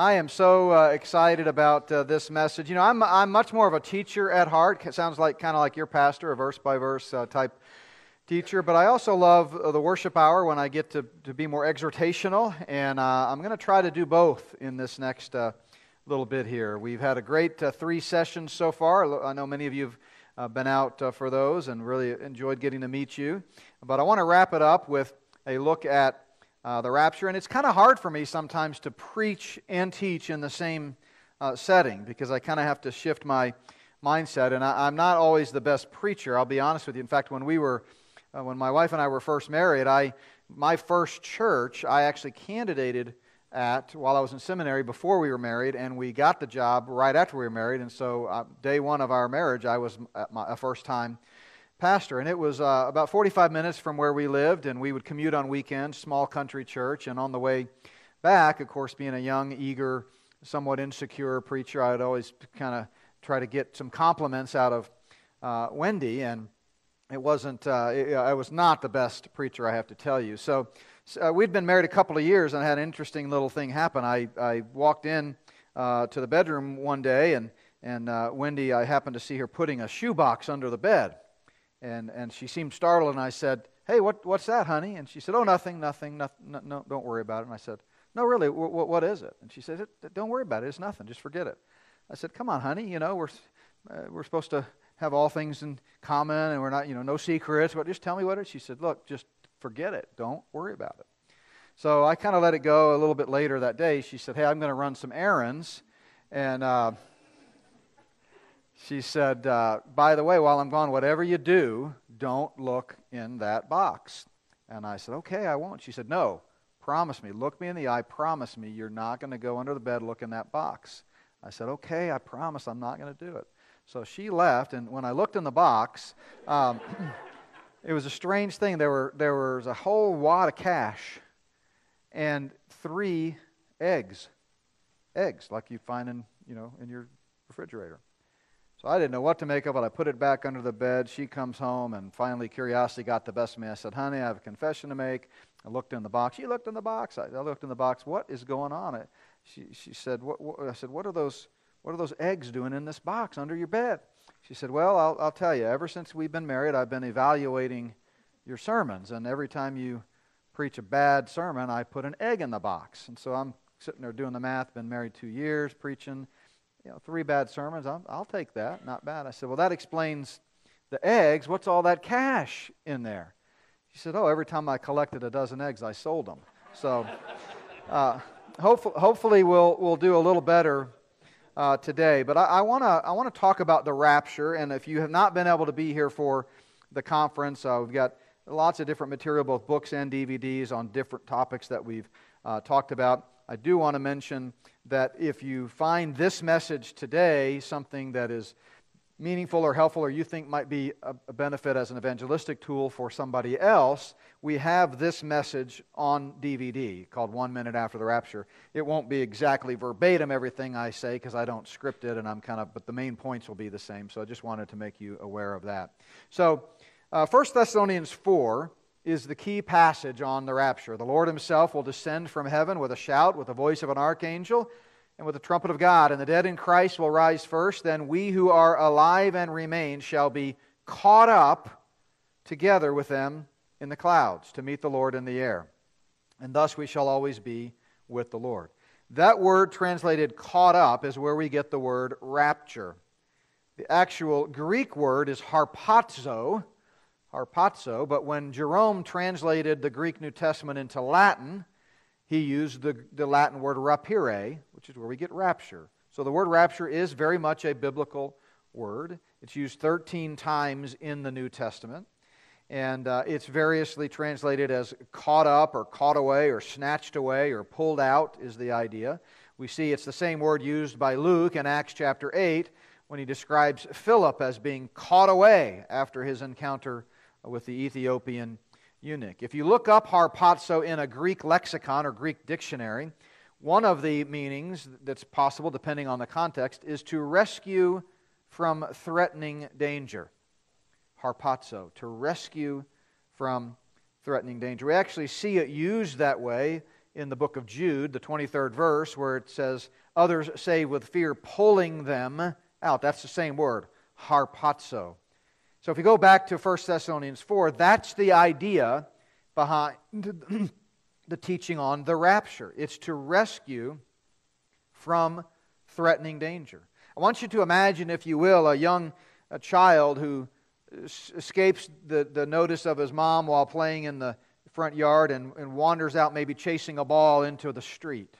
I am so uh, excited about uh, this message. You know, I'm, I'm much more of a teacher at heart. It sounds like kind of like your pastor, a verse by verse uh, type teacher. But I also love uh, the worship hour when I get to, to be more exhortational. And uh, I'm going to try to do both in this next uh, little bit here. We've had a great three sessions so far. I know many of you have been out for those and really enjoyed getting to meet you. But I want to wrap it up with a look at uh, the rapture. And it's kind of hard for me sometimes to preach and teach in the same uh, setting because I kind of have to shift my mindset. And I, am not always the best preacher, I'll be honest with you. In fact, when we were, uh, when my wife and I were first married, I, my first church, I actually candidated at while I was in seminary before we were married, and we got the job right after we were married. And so, uh, day one of our marriage, I was a first time pastor. And it was uh, about 45 minutes from where we lived, and we would commute on weekends, small country church. And on the way back, of course, being a young, eager, somewhat insecure preacher, I'd always kind of try to get some compliments out of uh, Wendy. And it wasn't, uh, it, I was not the best preacher, I have to tell you. So uh, we'd been married a couple of years and had an interesting little thing happen. I, I walked in uh, to the bedroom one day, and, and uh, Wendy, I happened to see her putting a shoebox under the bed. And, and she seemed startled, and I said, Hey, what, what's that, honey? And she said, Oh, nothing, nothing, nothing no, don't worry about it. And I said, No, really, w- w- what is it? And she said, Don't worry about it, it's nothing, just forget it. I said, Come on, honey, you know, we're, uh, we're supposed to have all things in common, and we're not, you know, no secrets, but just tell me what it is. She said, Look, just forget it, don't worry about it. So I kind of let it go a little bit later that day. She said, Hey, I'm going to run some errands. And, uh, she said, uh, By the way, while I'm gone, whatever you do, don't look in that box. And I said, Okay, I won't. She said, No, promise me. Look me in the eye. Promise me you're not going to go under the bed, look in that box. I said, Okay, I promise I'm not going to do it. So she left, and when I looked in the box, um, it was a strange thing. There, were, there was a whole wad of cash and three eggs. Eggs, like you find in, you know, in your refrigerator. So I didn't know what to make of it. I put it back under the bed. She comes home, and finally, curiosity got the best of me. I said, Honey, I have a confession to make. I looked in the box. She looked in the box. I, I looked in the box. What is going on? I, she, she said, what, what, I said, what are, those, what are those eggs doing in this box under your bed? She said, Well, I'll, I'll tell you. Ever since we've been married, I've been evaluating your sermons. And every time you preach a bad sermon, I put an egg in the box. And so I'm sitting there doing the math, been married two years, preaching you know, three bad sermons. I'll, I'll take that. Not bad. I said, well, that explains the eggs. What's all that cash in there? She said, oh, every time I collected a dozen eggs, I sold them. So uh, hopefully, hopefully we'll, we'll do a little better uh, today. But I, I want to talk about the rapture. And if you have not been able to be here for the conference, uh, we've got lots of different material, both books and DVDs, on different topics that we've uh, talked about. I do want to mention that if you find this message today something that is meaningful or helpful or you think might be a, benefit as an evangelistic tool for somebody else, we have this message on DVD called One Minute After the Rapture. It won't be exactly verbatim everything I say because I don't script it and I'm kind of, but the main points will be the same. So I just wanted to make you aware of that. So, uh, 1 Thessalonians 4 is the key passage on the rapture. The Lord Himself will descend from heaven with a shout, with the voice of an archangel, and with the trumpet of God. And the dead in Christ will rise first. Then we who are alive and remain shall be caught up together with them in the clouds to meet the Lord in the air. And thus we shall always be with the Lord. That word translated caught up is where we get the word rapture. The actual Greek word is harpazo harpazo, but when Jerome translated the Greek New Testament into Latin, he used the, the Latin word rapire, which is where we get rapture. So the word rapture is very much a biblical word. It's used 13 times in the New Testament. And uh, it's variously translated as caught up or caught away or snatched away or pulled out, is the idea. We see it's the same word used by Luke in Acts chapter 8 when he describes Philip as being caught away after his encounter with the Ethiopian eunuch. If you look up harpazo in a Greek lexicon or Greek dictionary, one of the meanings that's possible, depending on the context, is to rescue from threatening danger. Harpazo, to rescue from threatening danger. We actually see it used that way in the book of Jude, the 23rd verse, where it says, Others say with fear, pulling them out. That's the same word, harpazo. So if you go back to 1 Thessalonians 4, that's the idea behind the teaching on the rapture. It's to rescue from threatening danger. I want you to imagine, if you will, a young a child who escapes the, the notice of his mom while playing in the front yard and, and wanders out, maybe chasing a ball into the street.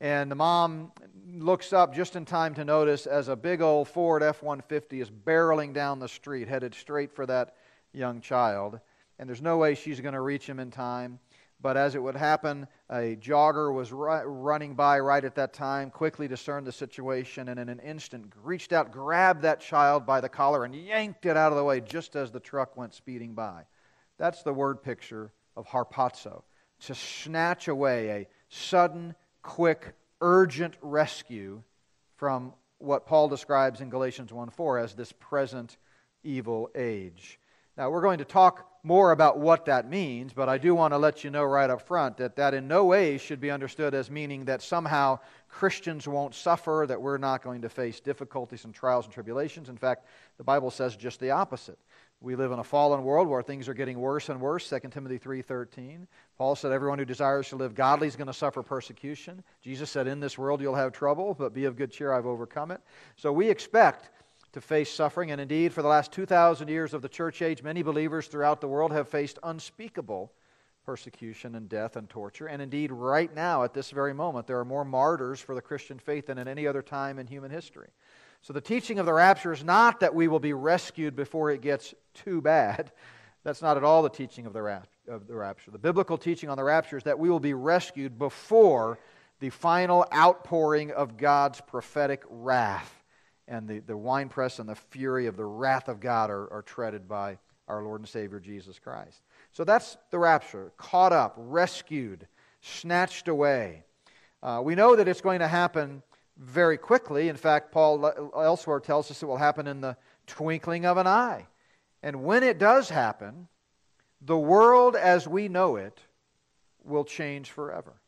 And the mom looks up just in time to notice as a big old Ford F 150 is barreling down the street, headed straight for that young child. And there's no way she's going to reach him in time. But as it would happen, a jogger was ru- running by right at that time, quickly discerned the situation, and in an instant reached out, grabbed that child by the collar, and yanked it out of the way just as the truck went speeding by. That's the word picture of harpazo to snatch away a sudden, quick, urgent rescue from what Paul describes in Galatians 1 4 as this present evil age. Now, we're going to talk more about what that means, but I do want to let you know right up front that that in no way should be understood as meaning that somehow Christians won't suffer, that we're not going to face difficulties and trials and tribulations. In fact, the Bible says just the opposite. We live in a fallen world where things are getting worse and worse. 2 Timothy 3:13. Paul said everyone who desires to live godly is going to suffer persecution. Jesus said in this world you'll have trouble, but be of good cheer, I've overcome it. So we expect to face suffering and indeed for the last 2000 years of the church age many believers throughout the world have faced unspeakable persecution and death and torture. And indeed right now at this very moment there are more martyrs for the Christian faith than at any other time in human history. So the teaching of the rapture is not that we will be rescued before it gets too bad. That's not at all the teaching of the, rap- of the rapture. The biblical teaching on the rapture is that we will be rescued before the final outpouring of God's prophetic wrath. And the, the winepress and the fury of the wrath of God are, are treaded by our Lord and Savior Jesus Christ. So that's the rapture caught up, rescued, snatched away. Uh, we know that it's going to happen very quickly. In fact, Paul elsewhere tells us it will happen in the twinkling of an eye. And when it does happen, the world as we know it will change forever.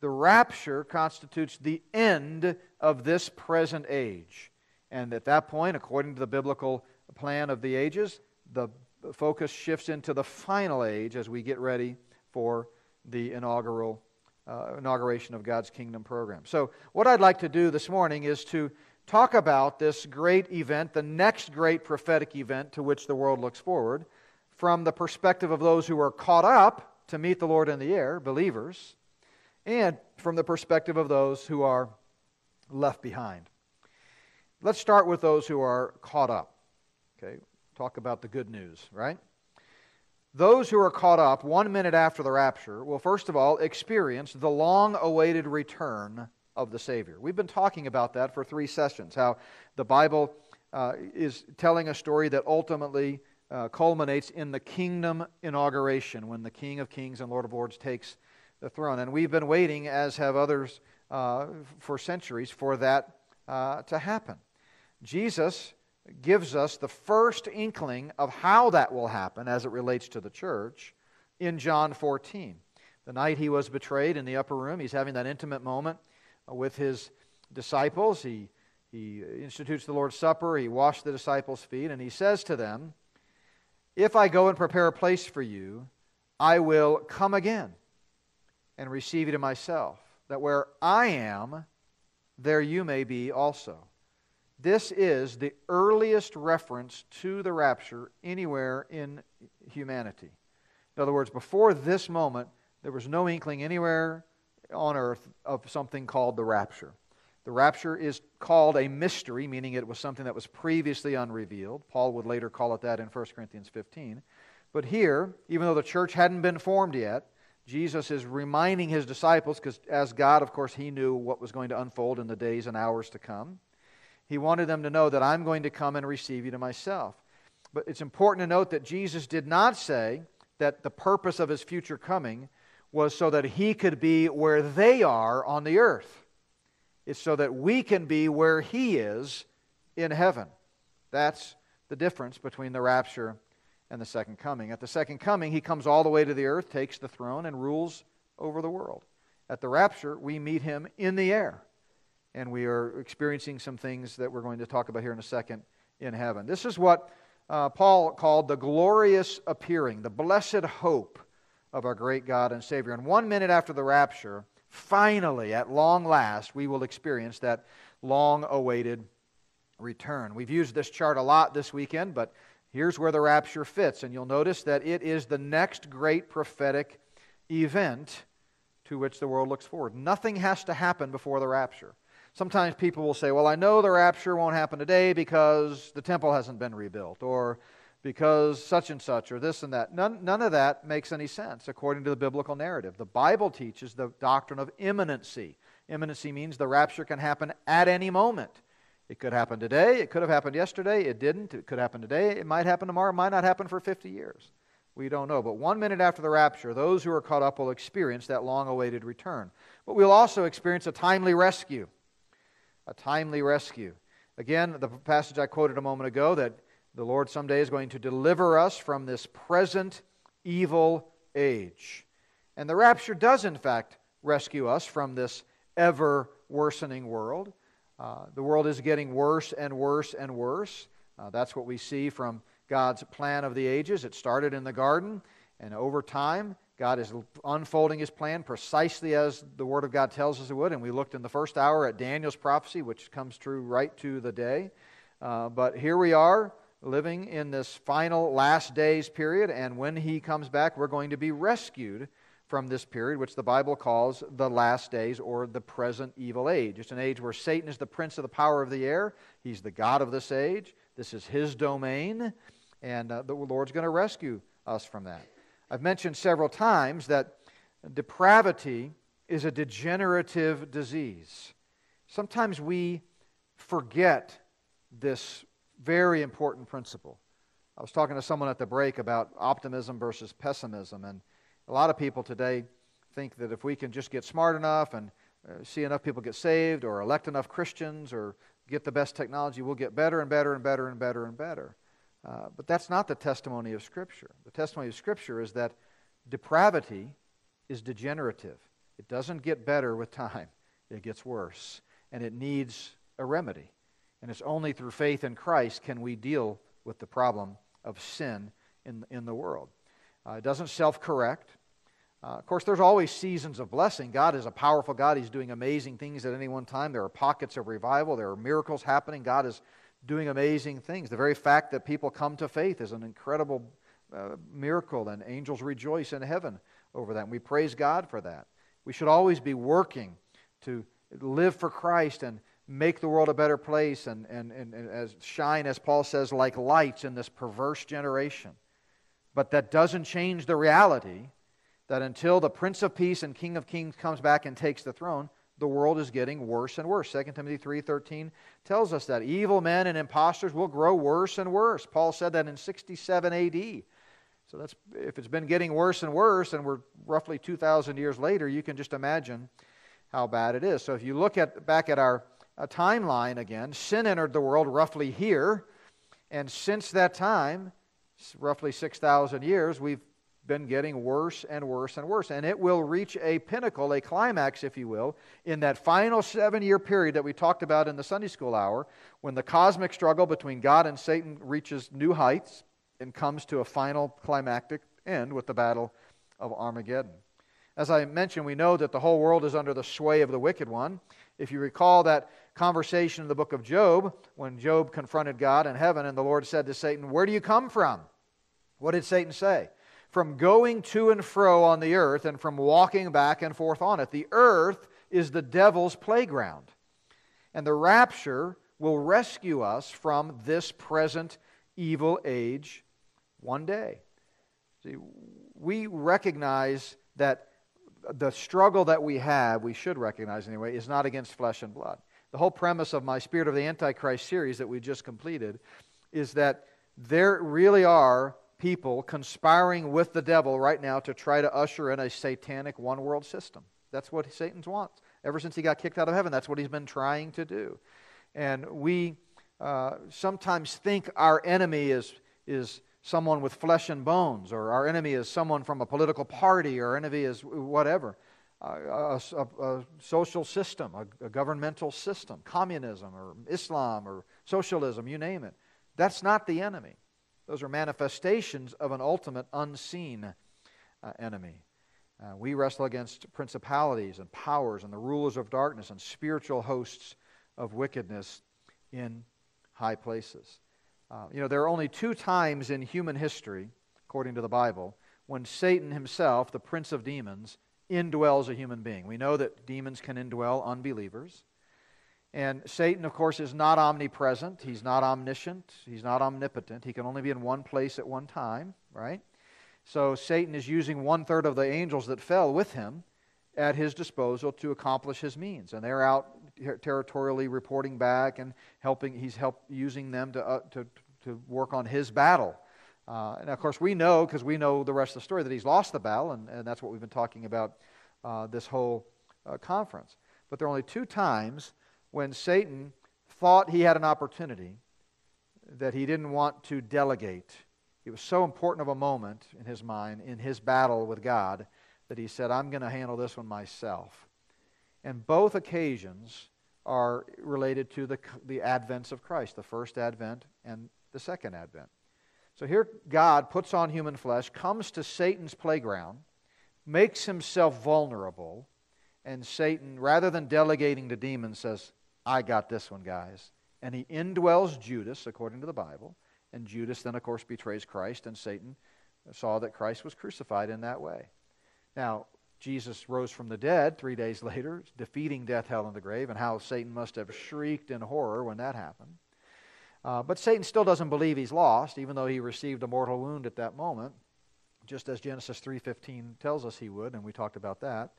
The rapture constitutes the end of this present age. And at that point, according to the biblical plan of the ages, the focus shifts into the final age as we get ready for the inaugural uh, inauguration of God's kingdom program. So, what I'd like to do this morning is to talk about this great event, the next great prophetic event to which the world looks forward, from the perspective of those who are caught up to meet the Lord in the air, believers, and from the perspective of those who are left behind. Let's start with those who are caught up. Okay, talk about the good news, right? Those who are caught up one minute after the rapture will, first of all, experience the long awaited return of the Savior. We've been talking about that for three sessions, how the Bible uh, is telling a story that ultimately uh, culminates in the kingdom inauguration when the King of Kings and Lord of Lords takes the throne. And we've been waiting, as have others uh, for centuries, for that uh, to happen. Jesus gives us the first inkling of how that will happen as it relates to the church in John 14. The night he was betrayed in the upper room, he's having that intimate moment with his disciples. He, he institutes the Lord's Supper, he washed the disciples' feet, and he says to them, If I go and prepare a place for you, I will come again and receive you to myself, that where I am, there you may be also. This is the earliest reference to the rapture anywhere in humanity. In other words, before this moment, there was no inkling anywhere on earth of something called the rapture. The rapture is called a mystery, meaning it was something that was previously unrevealed. Paul would later call it that in 1 Corinthians 15. But here, even though the church hadn't been formed yet, Jesus is reminding his disciples, because as God, of course, he knew what was going to unfold in the days and hours to come. He wanted them to know that I'm going to come and receive you to myself. But it's important to note that Jesus did not say that the purpose of his future coming was so that he could be where they are on the earth. It's so that we can be where he is in heaven. That's the difference between the rapture and the second coming. At the second coming, he comes all the way to the earth, takes the throne, and rules over the world. At the rapture, we meet him in the air. And we are experiencing some things that we're going to talk about here in a second in heaven. This is what uh, Paul called the glorious appearing, the blessed hope of our great God and Savior. And one minute after the rapture, finally, at long last, we will experience that long awaited return. We've used this chart a lot this weekend, but here's where the rapture fits. And you'll notice that it is the next great prophetic event to which the world looks forward. Nothing has to happen before the rapture. Sometimes people will say, Well, I know the rapture won't happen today because the temple hasn't been rebuilt, or because such and such, or this and that. None, none of that makes any sense according to the biblical narrative. The Bible teaches the doctrine of imminency. Imminency means the rapture can happen at any moment. It could happen today, it could have happened yesterday, it didn't, it could happen today, it might happen tomorrow, it might not happen for 50 years. We don't know. But one minute after the rapture, those who are caught up will experience that long awaited return. But we'll also experience a timely rescue. A timely rescue. Again, the passage I quoted a moment ago that the Lord someday is going to deliver us from this present evil age. And the rapture does, in fact, rescue us from this ever worsening world. Uh, the world is getting worse and worse and worse. Uh, that's what we see from God's plan of the ages. It started in the garden, and over time, God is unfolding his plan precisely as the Word of God tells us it would. And we looked in the first hour at Daniel's prophecy, which comes true right to the day. Uh, but here we are living in this final last days period, and when he comes back, we're going to be rescued from this period, which the Bible calls the last days or the present evil age. It's an age where Satan is the prince of the power of the air, he's the God of this age. This is his domain, and uh, the Lord's going to rescue us from that. I've mentioned several times that depravity is a degenerative disease. Sometimes we forget this very important principle. I was talking to someone at the break about optimism versus pessimism, and a lot of people today think that if we can just get smart enough and uh, see enough people get saved or elect enough Christians or get the best technology, we'll get better and better and better and better and better. Uh, but that's not the testimony of Scripture. The testimony of Scripture is that depravity is degenerative. It doesn't get better with time, it gets worse. And it needs a remedy. And it's only through faith in Christ can we deal with the problem of sin in, in the world. Uh, it doesn't self correct. Uh, of course, there's always seasons of blessing. God is a powerful God. He's doing amazing things at any one time. There are pockets of revival, there are miracles happening. God is doing amazing things. The very fact that people come to faith is an incredible uh, miracle, and angels rejoice in heaven over that. And we praise God for that. We should always be working to live for Christ and make the world a better place and, and, and, and as shine, as Paul says, like lights in this perverse generation. But that doesn't change the reality that until the Prince of Peace and King of Kings comes back and takes the throne, the world is getting worse and worse. 2 Timothy 3:13 tells us that evil men and impostors will grow worse and worse. Paul said that in 67 AD. So that's if it's been getting worse and worse and we're roughly 2000 years later, you can just imagine how bad it is. So if you look at back at our uh, timeline again, sin entered the world roughly here, and since that time, roughly 6,000 years, we've been getting worse and worse and worse. And it will reach a pinnacle, a climax, if you will, in that final seven year period that we talked about in the Sunday school hour, when the cosmic struggle between God and Satan reaches new heights and comes to a final climactic end with the battle of Armageddon. As I mentioned, we know that the whole world is under the sway of the wicked one. If you recall that conversation in the book of Job, when Job confronted God in heaven, and the Lord said to Satan, Where do you come from? What did Satan say? From going to and fro on the earth and from walking back and forth on it. The earth is the devil's playground. And the rapture will rescue us from this present evil age one day. See, we recognize that the struggle that we have, we should recognize anyway, is not against flesh and blood. The whole premise of my Spirit of the Antichrist series that we just completed is that there really are people conspiring with the devil right now to try to usher in a satanic one world system. That's what Satan's wants. Ever since he got kicked out of heaven, that's what he's been trying to do. And we uh, sometimes think our enemy is, is someone with flesh and bones, or our enemy is someone from a political party, or enemy is whatever. a, a, a social system, a, a governmental system, communism or Islam or socialism, you name it. That's not the enemy. Those are manifestations of an ultimate unseen uh, enemy. Uh, we wrestle against principalities and powers and the rulers of darkness and spiritual hosts of wickedness in high places. Uh, you know, there are only two times in human history, according to the Bible, when Satan himself, the prince of demons, indwells a human being. We know that demons can indwell unbelievers. And Satan, of course, is not omnipresent. He's not omniscient. He's not omnipotent. He can only be in one place at one time, right? So Satan is using one third of the angels that fell with him at his disposal to accomplish his means. And they're out ter- territorially reporting back and helping, he's help, using them to, uh, to, to work on his battle. Uh, and of course, we know, because we know the rest of the story, that he's lost the battle, and, and that's what we've been talking about uh, this whole uh, conference. But there are only two times when Satan thought he had an opportunity that he didn't want to delegate. It was so important of a moment in his mind, in his battle with God, that he said, I'm going to handle this one myself. And both occasions are related to the, the advents of Christ, the first advent and the second advent. So here, God puts on human flesh, comes to Satan's playground, makes himself vulnerable, and Satan, rather than delegating to demons, says, I got this one, guys. And he indwells Judas, according to the Bible. And Judas then, of course, betrays Christ, and Satan saw that Christ was crucified in that way. Now, Jesus rose from the dead three days later, defeating death, hell, and the grave, and how Satan must have shrieked in horror when that happened. Uh, but Satan still doesn't believe he's lost, even though he received a mortal wound at that moment, just as Genesis 3.15 tells us he would, and we talked about that.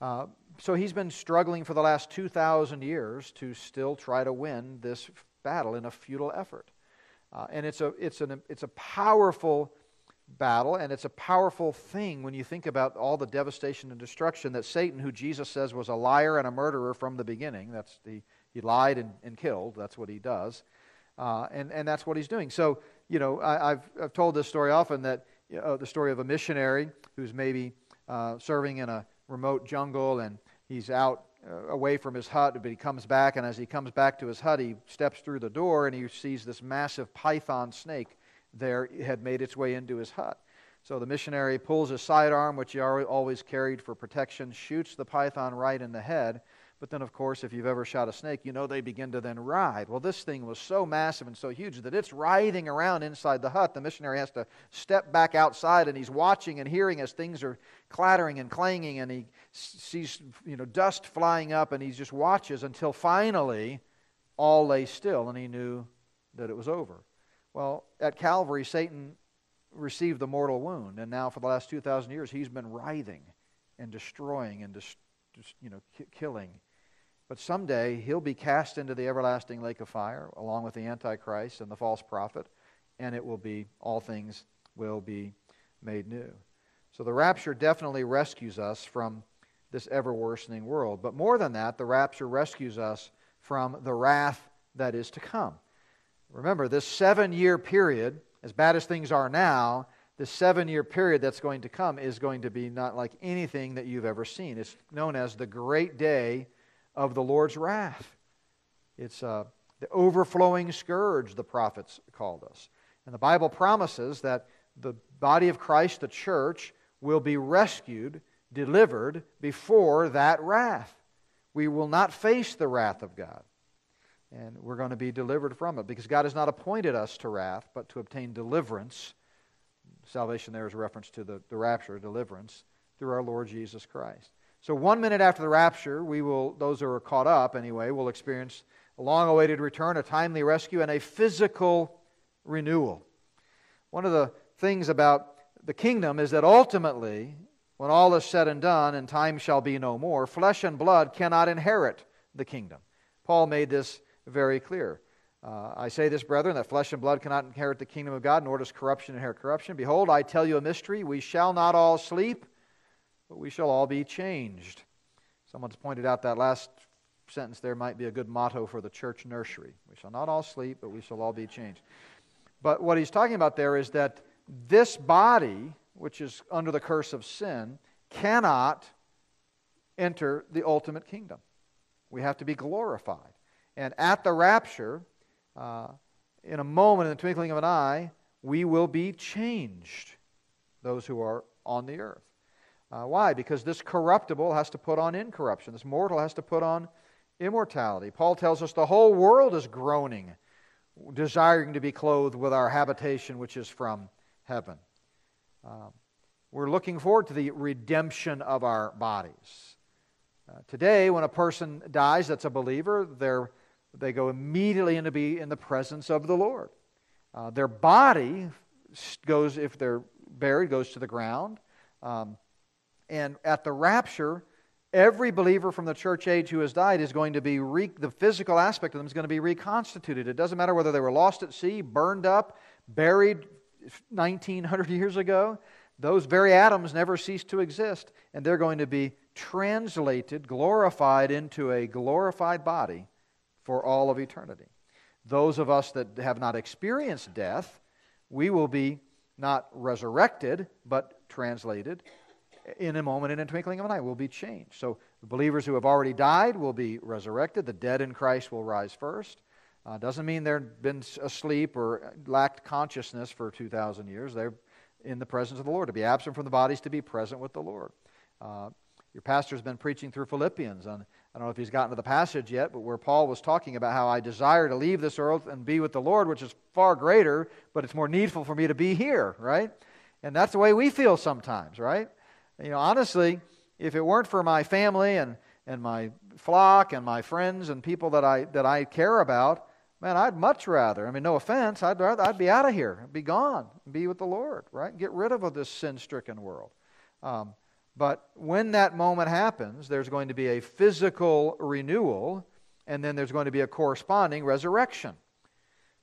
Uh, so he's been struggling for the last 2,000 years to still try to win this battle in a futile effort. Uh, and it's a, it's, an, it's a powerful battle, and it's a powerful thing when you think about all the devastation and destruction that Satan, who Jesus says was a liar and a murderer from the beginning, that's the, he lied and, and killed, that's what he does. Uh, and, and that's what he's doing. So, you know, I, have I've told this story often that you know, the story of a missionary who's maybe uh, serving in a remote jungle and he's out uh, away from his hut, but he comes back, and as he comes back to his hut, he steps through the door and he sees this massive python snake there had made its way into his hut. So the missionary pulls his sidearm, which he always carried for protection, shoots the python right in the head, but then, of course, if you've ever shot a snake, you know they begin to then writhe. Well, this thing was so massive and so huge that it's writhing around inside the hut. The missionary has to step back outside and he's watching and hearing as things are clattering and clanging and he sees you know, dust flying up and he just watches until finally all lay still and he knew that it was over. Well, at Calvary, Satan received the mortal wound, and now for the last 2,000 years, he's been writhing and destroying and just, you know, killing but someday he'll be cast into the everlasting lake of fire along with the Antichrist and the false prophet, and it will be, all things will be made new. So the rapture definitely rescues us from this ever worsening world. But more than that, the rapture rescues us from the wrath that is to come. Remember, this seven year period, as bad as things are now, this seven year period that's going to come is going to be not like anything that you've ever seen. It's known as the great day of the Lord's wrath. It's uh, the overflowing scourge, the prophets called us. And the Bible promises that the body of Christ, the church, will be rescued, delivered before that wrath. We will not face the wrath of God. And we're going to be delivered from it because God has not appointed us to wrath, but to obtain deliverance. Salvation there is a reference to the, the rapture, deliverance, through our Lord Jesus Christ. So, one minute after the rapture, we will, those who are caught up anyway, will experience a long awaited return, a timely rescue, and a physical renewal. One of the things about the kingdom is that ultimately, when all is said and done and time shall be no more, flesh and blood cannot inherit the kingdom. Paul made this very clear. Uh, I say this, brethren, that flesh and blood cannot inherit the kingdom of God, nor does corruption inherit corruption. Behold, I tell you a mystery. We shall not all sleep but we shall all be changed. Someone's pointed out that last sentence there might be a good motto for the church nursery. We shall not all sleep, but we shall all be changed. But what he's talking about there is that this body, which is under the curse of sin, cannot enter the ultimate kingdom. We have to be glorified. And at the rapture, uh, in a moment, in the twinkling of an eye, we will be changed, those who are on the earth. Uh, why? Because this corruptible has to put on incorruption. This mortal has to put on immortality. Paul tells us the whole world is groaning, desiring to be clothed with our habitation, which is from heaven. Um, we're looking forward to the redemption of our bodies. Uh, today, when a person dies that's a believer, they're, go immediately into be in the presence of the Lord. Uh, their body goes, if they're buried, goes to the ground. Um, and at the rapture, every believer from the church age who has died is going to be, re- the physical aspect of them is going to be reconstituted. It doesn't matter whether they were lost at sea, burned up, buried 1900 years ago. Those very atoms never cease to exist, and they're going to be translated, glorified into a glorified body for all of eternity. Those of us that have not experienced death, we will be not resurrected, but translated in a moment, in a twinkling of an eye, will be changed. So the believers who have already died will be resurrected. The dead in Christ will rise first. Uh, doesn't mean they've been asleep or lacked consciousness for 2,000 years. They're in the presence of the Lord. To be absent from the bodies, to be present with the Lord. Uh, your pastor's been preaching through Philippians. On, I don't know if he's gotten to the passage yet, but where Paul was talking about how I desire to leave this earth and be with the Lord, which is far greater, but it's more needful for me to be here, right? And that's the way we feel sometimes, right? You know, honestly, if it weren't for my family and, and my flock and my friends and people that I, that I care about, Man, I'd much rather, I mean, no offense, I'd rather, I'd be out of here, be gone, be with the Lord, right? Get rid of this sin stricken world. Um, but when that moment happens, there's going to be a physical renewal, and then there's going to be a corresponding resurrection.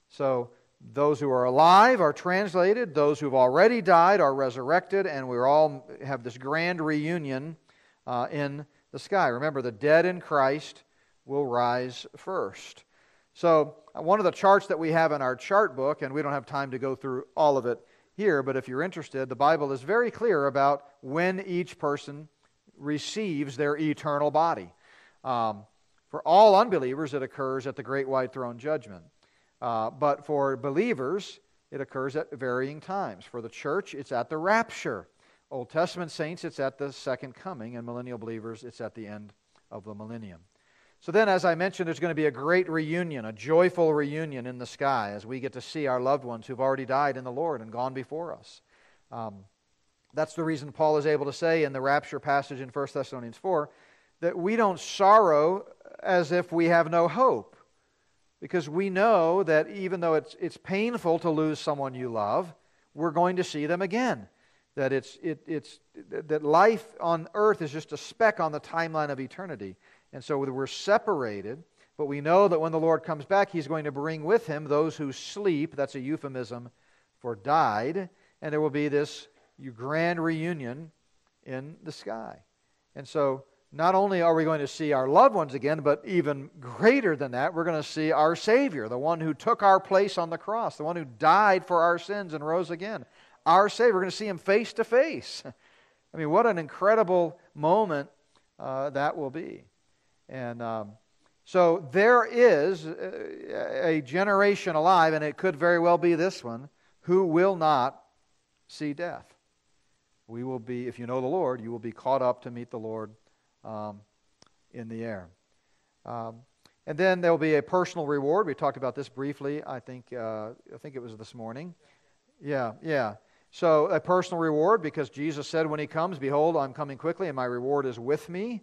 So those who are alive are translated, those who've already died are resurrected, and we all have this grand reunion uh, in the sky. Remember, the dead in Christ will rise first. So, uh, one of the charts that we have in our chart book, and we don't have time to go through all of it here, but if you're interested, the Bible is very clear about when each person receives their eternal body. Um, for all unbelievers, it occurs at the great white throne judgment. Uh, but for believers, it occurs at varying times. For the church, it's at the rapture. Old Testament saints, it's at the second coming, and millennial believers, it's at the end of the millennium. So then, as I mentioned, there's going to be a great reunion, a joyful reunion in the sky as we get to see our loved ones who've already died in the Lord and gone before us. Um, that's the reason Paul is able to say in the rapture passage in 1 Thessalonians 4 that we don't sorrow as if we have no hope. Because we know that even though it's, it's painful to lose someone you love, we're going to see them again. That, it's, it, it's, that life on earth is just a speck on the timeline of eternity. And so we're separated, but we know that when the Lord comes back, He's going to bring with Him those who sleep. That's a euphemism for died. And there will be this grand reunion in the sky. And so not only are we going to see our loved ones again, but even greater than that, we're going to see our Savior, the one who took our place on the cross, the one who died for our sins and rose again. Our Savior, we're going to see him face to face. I mean, what an incredible moment uh, that will be. And um, so there is a generation alive, and it could very well be this one, who will not see death. We will be, if you know the Lord, you will be caught up to meet the Lord um, in the air. Um, and then there will be a personal reward. We talked about this briefly. I think uh, I think it was this morning. Yeah, yeah. So a personal reward because Jesus said when He comes, "Behold, I'm coming quickly, and my reward is with me."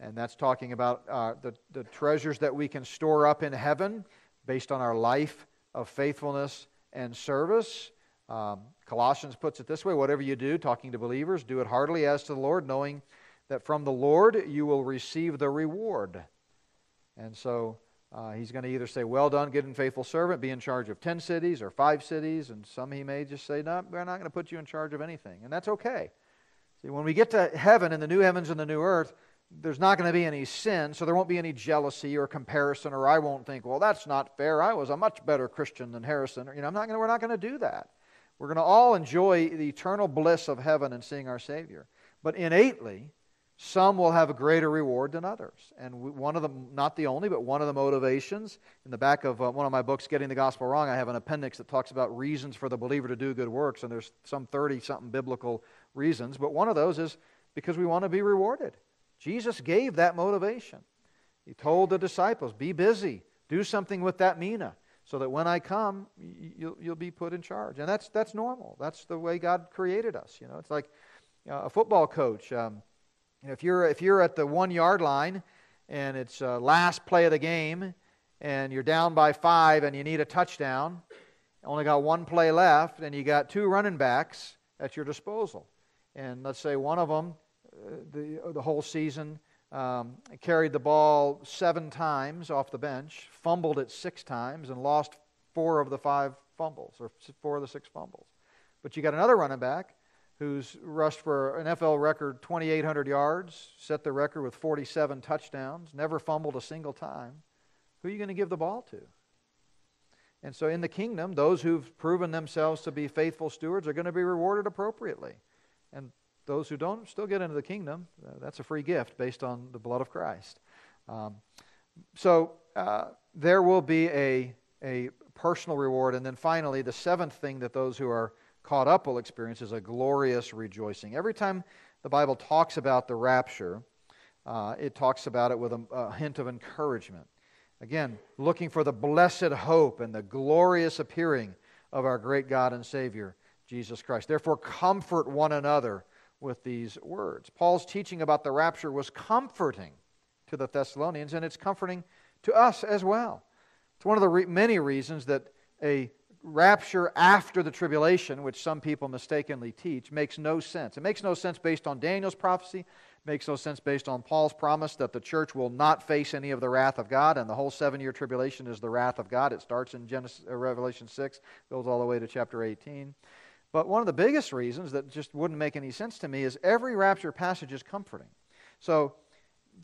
And that's talking about uh, the, the treasures that we can store up in heaven based on our life of faithfulness and service. Um, Colossians puts it this way whatever you do, talking to believers, do it heartily as to the Lord, knowing that from the Lord you will receive the reward. And so uh, he's going to either say, Well done, good and faithful servant, be in charge of 10 cities or five cities, and some he may just say, No, we're not going to put you in charge of anything. And that's okay. See, when we get to heaven in the new heavens and the new earth, there's not going to be any sin, so there won't be any jealousy or comparison, or I won't think, well, that's not fair. I was a much better Christian than Harrison. You know, I'm not gonna, we're not going to do that. We're going to all enjoy the eternal bliss of heaven and seeing our Savior. But innately, Some will have a greater reward than others. And one of them, not the only, but one of the motivations, in the back of uh, one of my books, Getting the Gospel Wrong, I have an appendix that talks about reasons for the believer to do good works, and there's some 30 something biblical reasons. But one of those is because we want to be rewarded. Jesus gave that motivation. He told the disciples, Be busy, do something with that mina, so that when I come, you'll, you'll be put in charge. And that's, that's normal. That's the way God created us. You know, it's like uh, a football coach. Um, you know, if you're if you're at the one yard line and it's uh, last play of the game and you're down by five and you need a touchdown, only got one play left and you got two running backs at your disposal, and let's say one of them uh, the the whole season um, carried the ball seven times off the bench, fumbled it six times, and lost four of the five fumbles or four of the six fumbles. But you got another running back who's rushed for an NFL record 2,800 yards, set the record with 47 touchdowns, never fumbled a single time. Who are you going to give the ball to? And so in the kingdom, those who've proven themselves to be faithful stewards are going to be rewarded appropriately. And those who don't still get into the kingdom, uh, that's a free gift based on the blood of Christ. Um, so uh, there will be a, a personal reward. And then finally, the seventh thing that those who are caught up will experience is a glorious rejoicing. Every time the Bible talks about the rapture, uh, it talks about it with a, a hint of encouragement. Again, looking for the blessed hope and the glorious appearing of our great God and Savior, Jesus Christ. Therefore, comfort one another with these words. Paul's teaching about the rapture was comforting to the Thessalonians, and it's comforting to us as well. It's one of the re- many reasons that a rapture after the tribulation, which some people mistakenly teach, makes no sense. It makes no sense based on Daniel's prophecy, it makes no sense based on Paul's promise that the church will not face any of the wrath of God, and the whole seven year tribulation is the wrath of God. It starts in Genesis, uh, Revelation 6, goes all the way to chapter 18. But one of the biggest reasons that just wouldn't make any sense to me is every rapture passage is comforting. So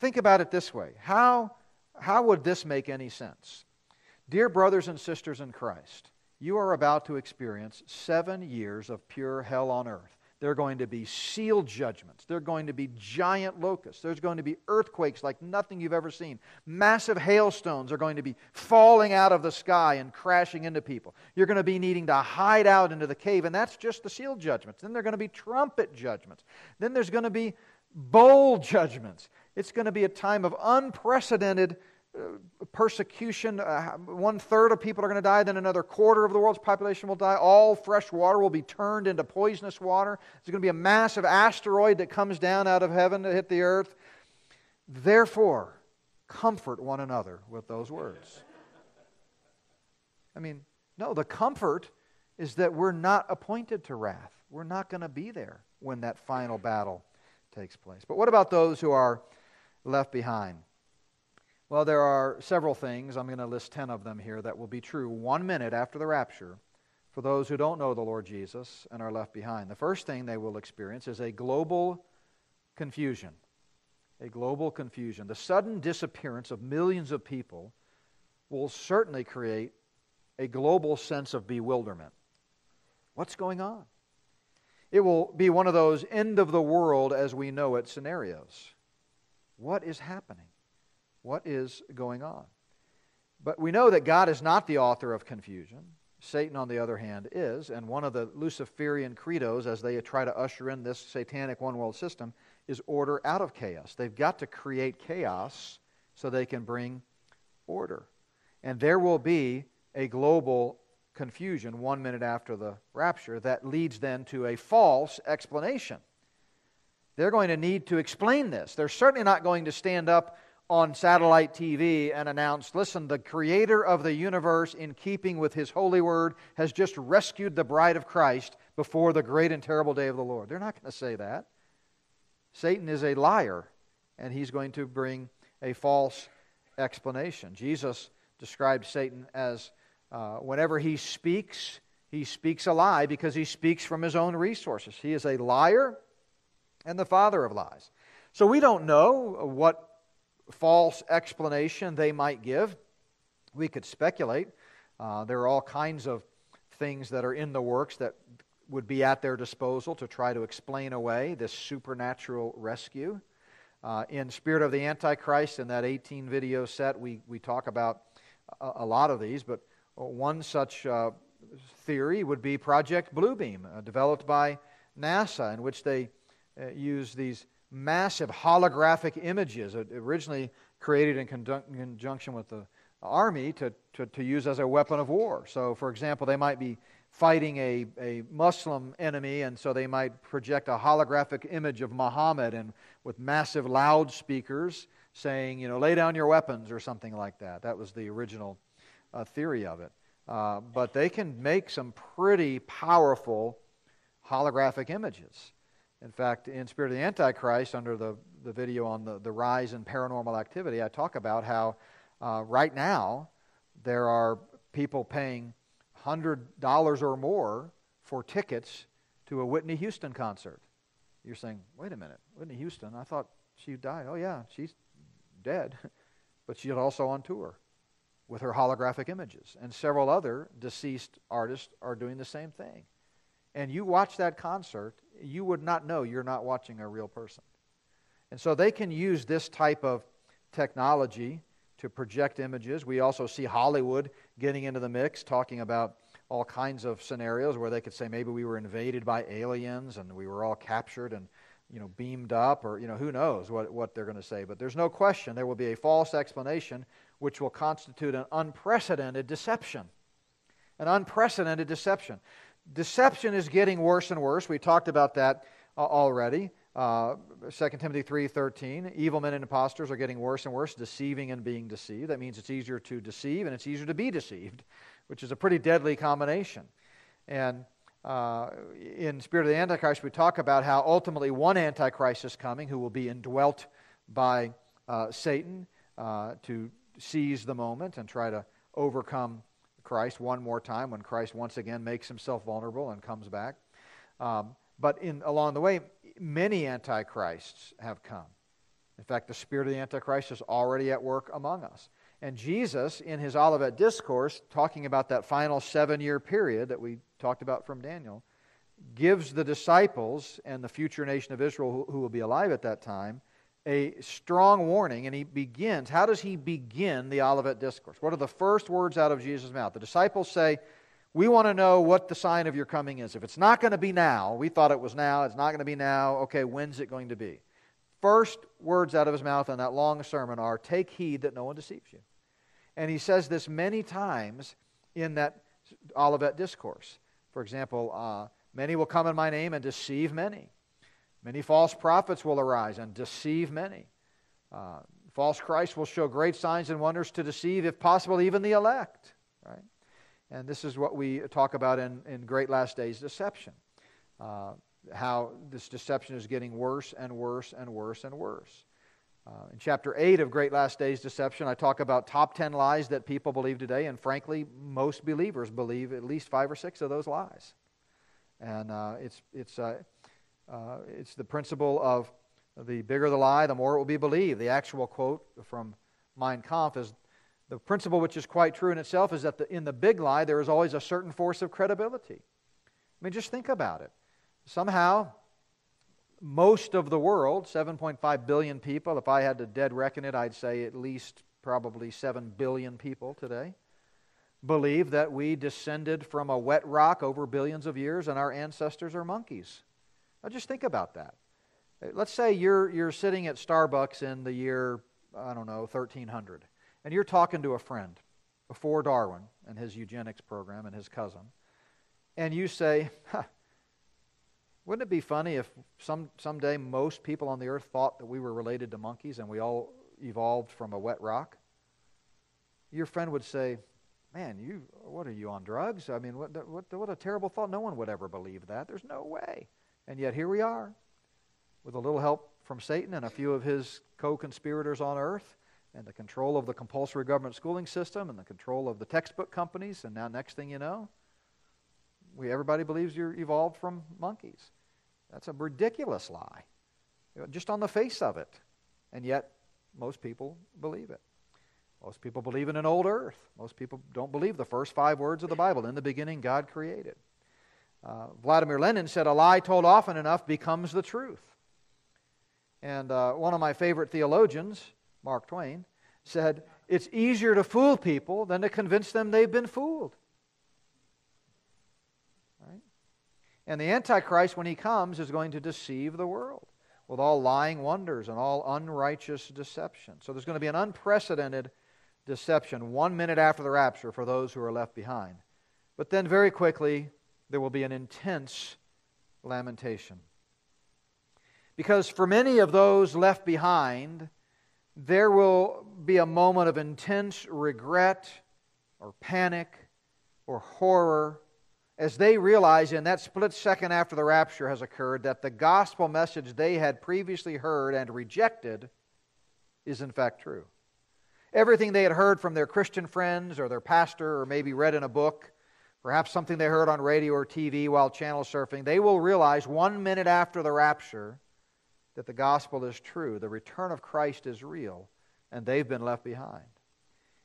think about it this way how, how would this make any sense? Dear brothers and sisters in Christ, you are about to experience seven years of pure hell on earth. There are going to be seal judgments. There are going to be giant locusts. There's going to be earthquakes like nothing you've ever seen. Massive hailstones are going to be falling out of the sky and crashing into people. You're going to be needing to hide out into the cave, and that's just the seal judgments. Then there are going to be trumpet judgments. Then there's going to be bowl judgments. It's going to be a time of unprecedented persecution. Uh, one third of people are going to die, then another quarter of the world's population will die. All fresh water will be turned into poisonous water. There's going to be a massive asteroid that comes down out of heaven to hit the earth. Therefore, comfort one another with those words. I mean, no, the comfort is that we're not appointed to wrath. We're not going to be there when that final battle takes place. But what about those who are left behind? Well, there are several things. I'm going to list 10 of them here that will be true one minute after the rapture for those who don't know the Lord Jesus and are left behind. The first thing they will experience is a global confusion. A global confusion. The sudden disappearance of millions of people will certainly create a global sense of bewilderment. What's going on? It will be one of those end of the world as we know it scenarios. What is happening? What is going on? But we know that God is not the author of confusion. Satan, on the other hand, is. And one of the Luciferian credos, as they try to usher in this satanic one world system, is order out of chaos. They've got to create chaos so they can bring order. And there will be a global confusion one minute after the rapture that leads then to a false explanation. They're going to need to explain this. They're certainly not going to stand up on satellite TV and announced, listen, the creator of the universe, in keeping with his holy word, has just rescued the bride of Christ before the great and terrible day of the Lord. They're not going to say that. Satan is a liar, and he's going to bring a false explanation. Jesus described Satan as uh, whenever he speaks, he speaks a lie because he speaks from his own resources. He is a liar and the father of lies. So we don't know what false explanation they might give. We could speculate. Uh, there are all kinds of things that are in the works that would be at their disposal to try to explain away this supernatural rescue. Uh, in Spirit of the Antichrist, in that 18 video set, we, we talk about a, a lot of these, but one such uh, theory would be Project Bluebeam, uh, developed by NASA, in which they uh, use these massive holographic images, originally created in conjunction with the army to, to, to use as a weapon of war. So, for example, they might be fighting a, a Muslim enemy, and so they might project a holographic image of Muhammad and with massive loudspeakers saying, you know, lay down your weapons or something like that. That was the original uh, theory of it. Uh, but they can make some pretty powerful holographic images. In fact, in Spirit of the Antichrist, under the, the video on the, the rise in paranormal activity, I talk about how uh, right now there are people paying $100 or more for tickets to a Whitney Houston concert. You're saying, wait a minute, Whitney Houston, I thought she died. Oh, yeah, she's dead. but she's also on tour with her holographic images. And several other deceased artists are doing the same thing. And you watch that concert, you would not know you're not watching a real person. And so they can use this type of technology to project images. We also see Hollywood getting into the mix, talking about all kinds of scenarios where they could say maybe we were invaded by aliens and we were all captured and you know beamed up or you know who knows what, what they're going to say but there's no question there will be a false explanation which will constitute an unprecedented deception an unprecedented deception deception is getting worse and worse we talked about that uh, already uh, 2 Timothy 3:13, evil men and impostors are getting worse and worse, deceiving and being deceived. That means it's easier to deceive and it's easier to be deceived, which is a pretty deadly combination. And uh, in Spirit of the Antichrist, we talk about how ultimately one Antichrist is coming who will be indwelt by uh, Satan uh, to seize the moment and try to overcome Christ one more time when Christ once again makes himself vulnerable and comes back. Um, but in, along the way, many antichrists have come. In fact, the spirit of the antichrist is already at work among us. And Jesus, in his Olivet Discourse, talking about that final seven year period that we talked about from Daniel, gives the disciples and the future nation of Israel who, will be alive at that time a strong warning. And he begins, how does he begin the Olivet Discourse? What are the first words out of Jesus' mouth? The disciples say, we want to know what the sign of your coming is. If it's not going to be now, we thought it was now, it's not going to be now, okay, when's it going to be? First words out of his mouth in that long sermon are take heed that no one deceives you. And he says this many times in that Olivet discourse. For example, uh, many will come in my name and deceive many. Many false prophets will arise and deceive many. Uh, false Christ will show great signs and wonders to deceive, if possible, even the elect. Right? And this is what we talk about in, in Great Last Days deception. Uh, how this deception is getting worse and worse and worse and worse. Uh, in chapter 8 of Great Last Days Deception, I talk about top 10 lies that people believe today, and frankly, most believers believe at least five or six of those lies. And uh, it's, it's, uh, uh it's the principle of the bigger the lie, the more it will be believed. The actual quote from Mein Kampf is the principle, which is quite true in itself, is that the, in the big lie, there is always a certain force of credibility. I mean, just think about it. Somehow, most of the world, 7.5 billion people, if I had to dead reckon it, I'd say at least probably 7 billion people today, believe that we descended from a wet rock over billions of years and our ancestors are monkeys. Now, just think about that. Uh, let's say you're, you're sitting at Starbucks in the year, I don't know, 1300 and you're talking to a friend before Darwin and his eugenics program and his cousin, and you say, huh, wouldn't it be funny if some, someday most people on the earth thought that we were related to monkeys and we all evolved from a wet rock? Your friend would say, Man, you, what are you on drugs? I mean, what, what, what a terrible thought. No one would ever believe that. There's no way. And yet here we are, with a little help from Satan and a few of his co conspirators on earth and the control of the compulsory government schooling system and the control of the textbook companies. And now, next thing you know, we, everybody believes you're evolved from monkeys. That's a ridiculous lie, just on the face of it. And yet, most people believe it. Most people believe in an old earth. Most people don't believe the first five words of the Bible. In the beginning, God created. Uh, Vladimir Lenin said, A lie told often enough becomes the truth. And uh, one of my favorite theologians, Mark Twain, said, It's easier to fool people than to convince them they've been fooled. Right? And the Antichrist, when he comes, is going to deceive the world with all lying wonders and all unrighteous deception. So there's going to be an unprecedented deception one minute after the rapture for those who are left behind. But then, very quickly, there will be an intense lamentation. Because for many of those left behind, there will be a moment of intense regret or panic or horror as they realize in that split second after the rapture has occurred that the gospel message they had previously heard and rejected is in fact true. Everything they had heard from their Christian friends or their pastor or maybe read in a book, perhaps something they heard on radio or TV while channel surfing, they will realize one minute after the rapture that the gospel is true, the return of Christ is real, and they've been left behind.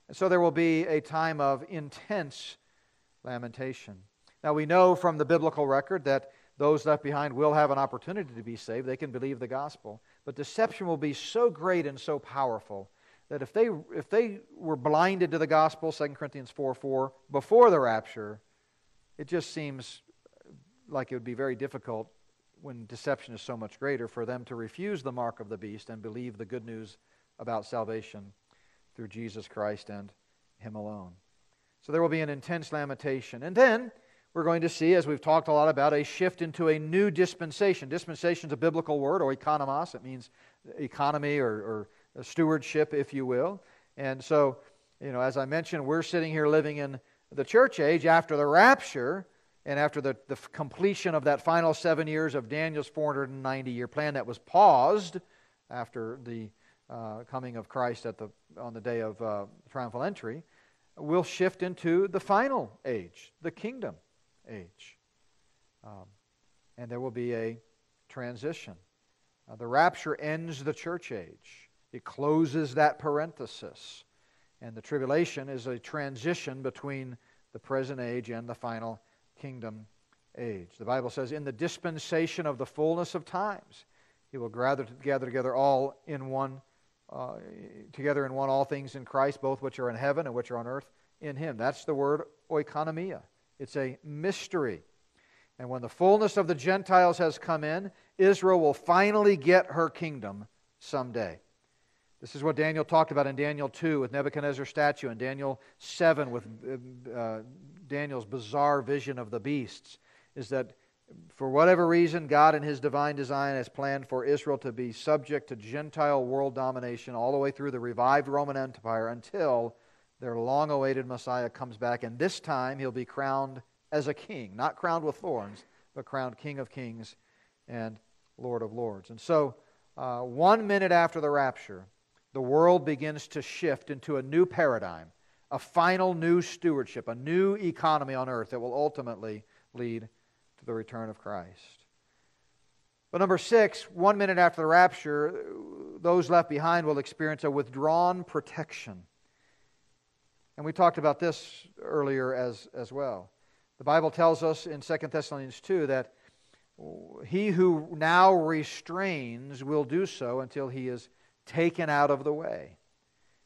And so there will be a time of intense lamentation. Now, we know from the biblical record that those left behind will have an opportunity to be saved. They can believe the gospel. But deception will be so great and so powerful that if they, if they were blinded to the gospel, 2 Corinthians 4 4, before the rapture, it just seems like it would be very difficult when deception is so much greater, for them to refuse the mark of the beast and believe the good news about salvation through Jesus Christ and Him alone. So there will be an intense lamentation. And then we're going to see, as we've talked a lot about, a shift into a new dispensation. Dispensation is a biblical word, or economos. It means economy or, or stewardship, if you will. And so, you know, as I mentioned, we're sitting here living in the church age after the rapture and after the, the completion of that final seven years of Daniel's 490 year plan that was paused after the uh, coming of Christ at the, on the day of uh, triumphal entry, we'll shift into the final age, the kingdom age. Um, and there will be a transition. Uh, the rapture ends the church age, it closes that parenthesis. And the tribulation is a transition between the present age and the final kingdom age. The Bible says, in the dispensation of the fullness of times, he will gather, gather together all in one, uh, together in one all things in Christ, both which are in heaven and which are on earth in him. That's the word oikonomia. It's a mystery. And when the fullness of the Gentiles has come in, Israel will finally get her kingdom someday. This is what Daniel talked about in Daniel 2 with Nebuchadnezzar's statue, and Daniel 7 with uh, Daniel's bizarre vision of the beasts. Is that for whatever reason, God in His divine design has planned for Israel to be subject to Gentile world domination all the way through the revived Roman Empire until their long awaited Messiah comes back. And this time, He'll be crowned as a king, not crowned with thorns, but crowned King of Kings and Lord of Lords. And so, uh, one minute after the rapture, the world begins to shift into a new paradigm, a final new stewardship, a new economy on earth that will ultimately lead to the return of Christ. But number six, one minute after the rapture, those left behind will experience a withdrawn protection. And we talked about this earlier as, as well. The Bible tells us in 2 Thessalonians 2 that he who now restrains will do so until he is taken out of the way.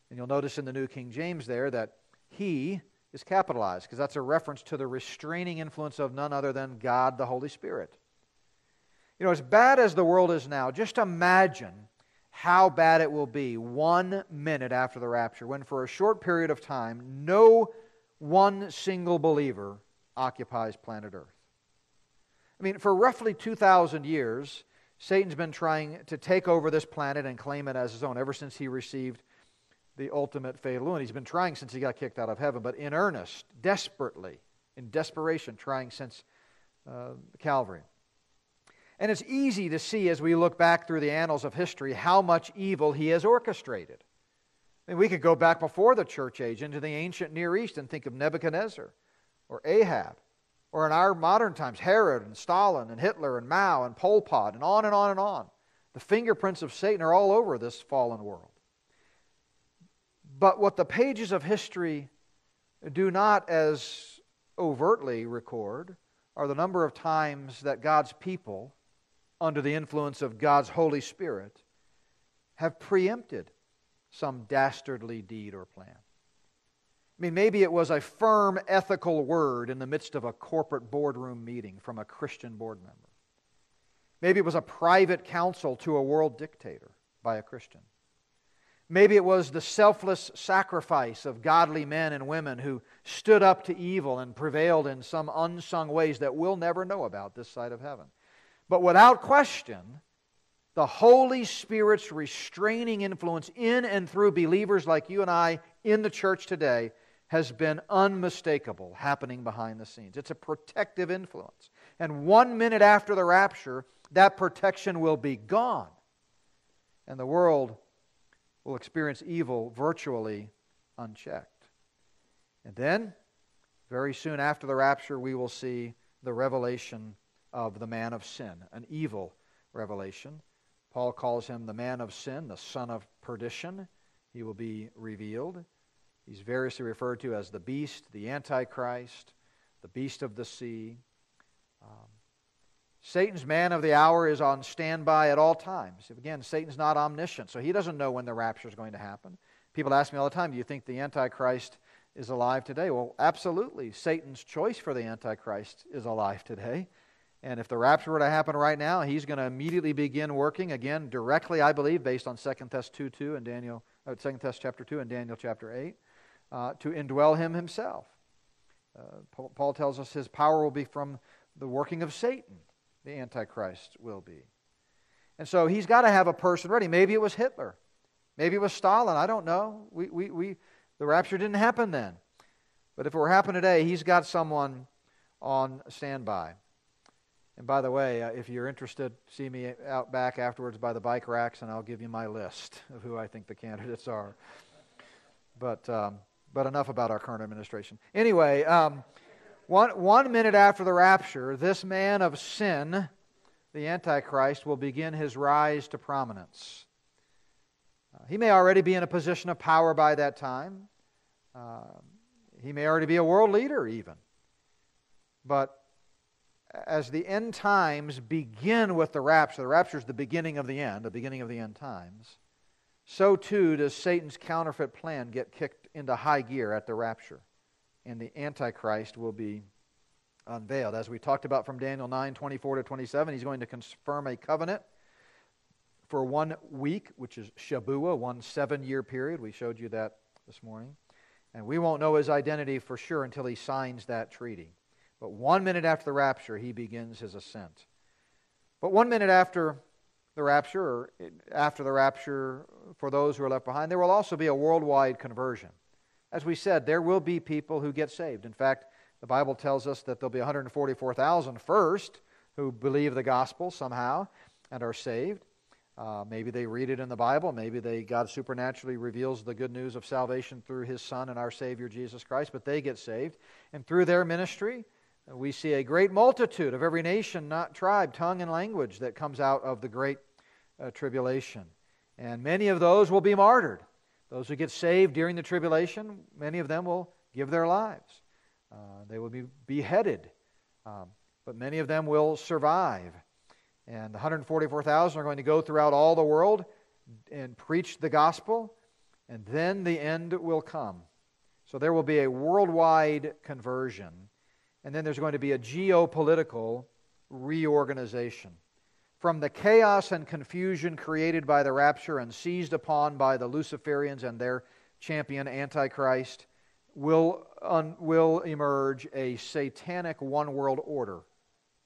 And you'll notice in the New King James there that he is capitalized because that's a reference to the restraining influence of none other than God the Holy Spirit. You know, as bad as the world is now, just imagine how bad it will be one minute after the rapture when, for a short period of time, no one single believer occupies planet Earth. I mean, for roughly 2,000 years, Satan's been trying to take over this planet and claim it as his own ever since he received the ultimate fatal wound. He's been trying since he got kicked out of heaven, but in earnest, desperately, in desperation, trying since uh, Calvary. And it's easy to see as we look back through the annals of history how much evil he has orchestrated. I mean, we could go back before the church age into the ancient Near East and think of Nebuchadnezzar or Ahab or in our modern times, Herod and Stalin and Hitler and Mao and Pol Pot and on and on and on. The fingerprints of Satan are all over this fallen world. But what the pages of history do not as overtly record are the number of times that God's people, under the influence of God's Holy Spirit, have preempted some dastardly deed or plan. I mean, maybe it was a firm ethical word in the midst of a corporate boardroom meeting from a Christian board member. Maybe it was a private counsel to a world dictator by a Christian. Maybe it was the selfless sacrifice of godly men and women who stood up to evil and prevailed in some unsung ways that we'll never know about this side of heaven. But without question, the Holy Spirit's restraining influence in and through believers like you and I in the church today has been unmistakable happening behind the scenes. It's a protective influence. And one minute after the rapture, that protection will be gone. And the world will experience evil virtually unchecked. And then, very soon after the rapture, we will see the revelation of the man of sin, an evil revelation. Paul calls him the man of sin, the son of perdition. He will be revealed. He's variously referred to as the beast, the antichrist, the beast of the sea. Um, Satan's man of the hour is on standby at all times. Again, Satan's not omniscient, so he doesn't know when the rapture is going to happen. People ask me all the time, do you think the Antichrist is alive today? Well, absolutely. Satan's choice for the Antichrist is alive today. And if the rapture were to happen right now, he's going to immediately begin working again directly, I believe, based on 2 Thess 2 2 and Daniel, uh, 2 Thess chapter 2 and Daniel chapter 8, uh, to indwell him himself. Uh, Paul tells us his power will be from the working of Satan, the Antichrist will be. And so he's got to have a person ready. Maybe it was Hitler. Maybe it was Stalin. I don't know. We, we, we, the rapture didn't happen then. But if it were happen today, he's got someone on standby. And by the way, uh, if you're interested, see me out back afterwards by the bike racks, and I'll give you my list of who I think the candidates are. But, um, but enough about our current administration. Anyway, um, one, one minute after the rapture, this man of sin, the Antichrist, will begin his rise to prominence. Uh, he may already be in a position of power by that time. Uh, he may already be a world leader, even. But as the end times begin with the rapture, the rapture is the beginning of the end, the beginning of the end times, so too does Satan's counterfeit plan get kicked into high gear at the rapture. And the Antichrist will be unveiled. As we talked about from Daniel 9 24 to 27, he's going to confirm a covenant for one week, which is Shabuah, one seven year period. We showed you that this morning. And we won't know his identity for sure until he signs that treaty. But one minute after the rapture, he begins his ascent. But one minute after the rapture, or after the rapture, for those who are left behind, there will also be a worldwide conversion. As we said, there will be people who get saved. In fact, the Bible tells us that there'll be 144,000 first who believe the gospel somehow and are saved. Uh, maybe they read it in the Bible. Maybe they God supernaturally reveals the good news of salvation through His Son and our Savior Jesus Christ. But they get saved, and through their ministry, we see a great multitude of every nation, not tribe, tongue, and language that comes out of the great uh, tribulation. And many of those will be martyred. Those who get saved during the tribulation, many of them will give their lives. Uh, they will be beheaded. Um, but many of them will survive. And the 144,000 are going to go throughout all the world and preach the gospel, and then the end will come. So there will be a worldwide conversion and then there's going to be a geopolitical reorganization. From the chaos and confusion created by the rapture and seized upon by the Luciferians and their champion Antichrist, will, un, will emerge a satanic one world order,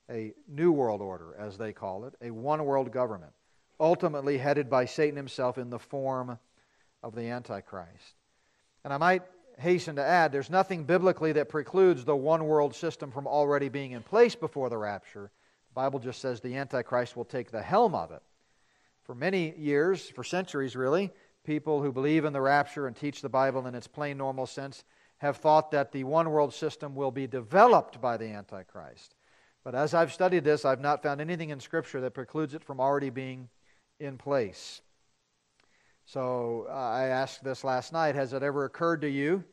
a new world order, as they call it, a one world government, ultimately headed by Satan himself in the form of the Antichrist. And I might hasten to add, there's nothing biblically that precludes the one world system from already being in place before the rapture. The Bible just says the Antichrist will take the helm of it. For many years, for centuries really, people who believe in the rapture and teach the Bible in its plain normal sense have thought that the one world system will be developed by the Antichrist. But as I've studied this, I've not found anything in Scripture that precludes it from already being in place. So uh, I asked this last night Has it ever occurred to you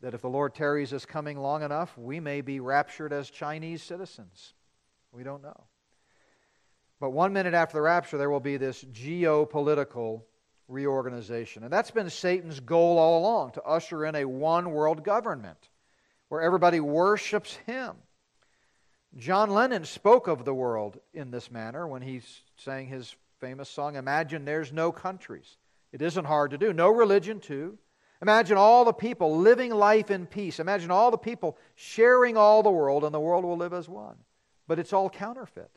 that if the Lord tarries us coming long enough, we may be raptured as Chinese citizens? We don't know. But one minute after the rapture, there will be this geopolitical reorganization. And that's been Satan's goal all along to usher in a one world government where everybody worships him. John Lennon spoke of the world in this manner when he sang his famous song, Imagine There's No Countries. It isn't hard to do. No religion, too. Imagine all the people living life in peace. Imagine all the people sharing all the world, and the world will live as one. But it's all counterfeit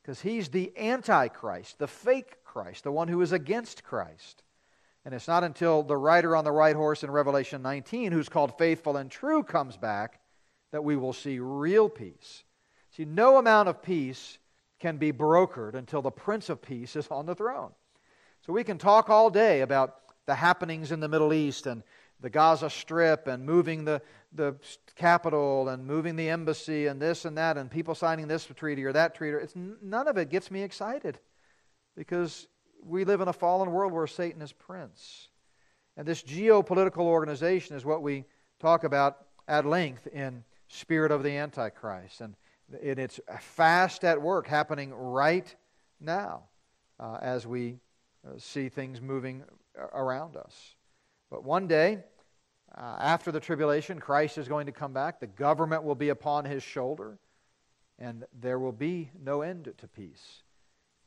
because he's the antichrist, the fake Christ, the one who is against Christ. And it's not until the rider on the white horse in Revelation 19, who's called faithful and true, comes back, that we will see real peace. See, no amount of peace can be brokered until the Prince of Peace is on the throne. So we can talk all day about the happenings in the Middle East and the Gaza Strip and moving the, the capital and moving the embassy and this and that and people signing this treaty or that treaty. It's, none of it gets me excited because we live in a fallen world where Satan is prince. And this geopolitical organization is what we talk about at length in Spirit of the Antichrist. And it's fast at work happening right now uh, as we see things moving around us. But one day, uh, after the tribulation, Christ is going to come back. The government will be upon his shoulder, and there will be no end to peace.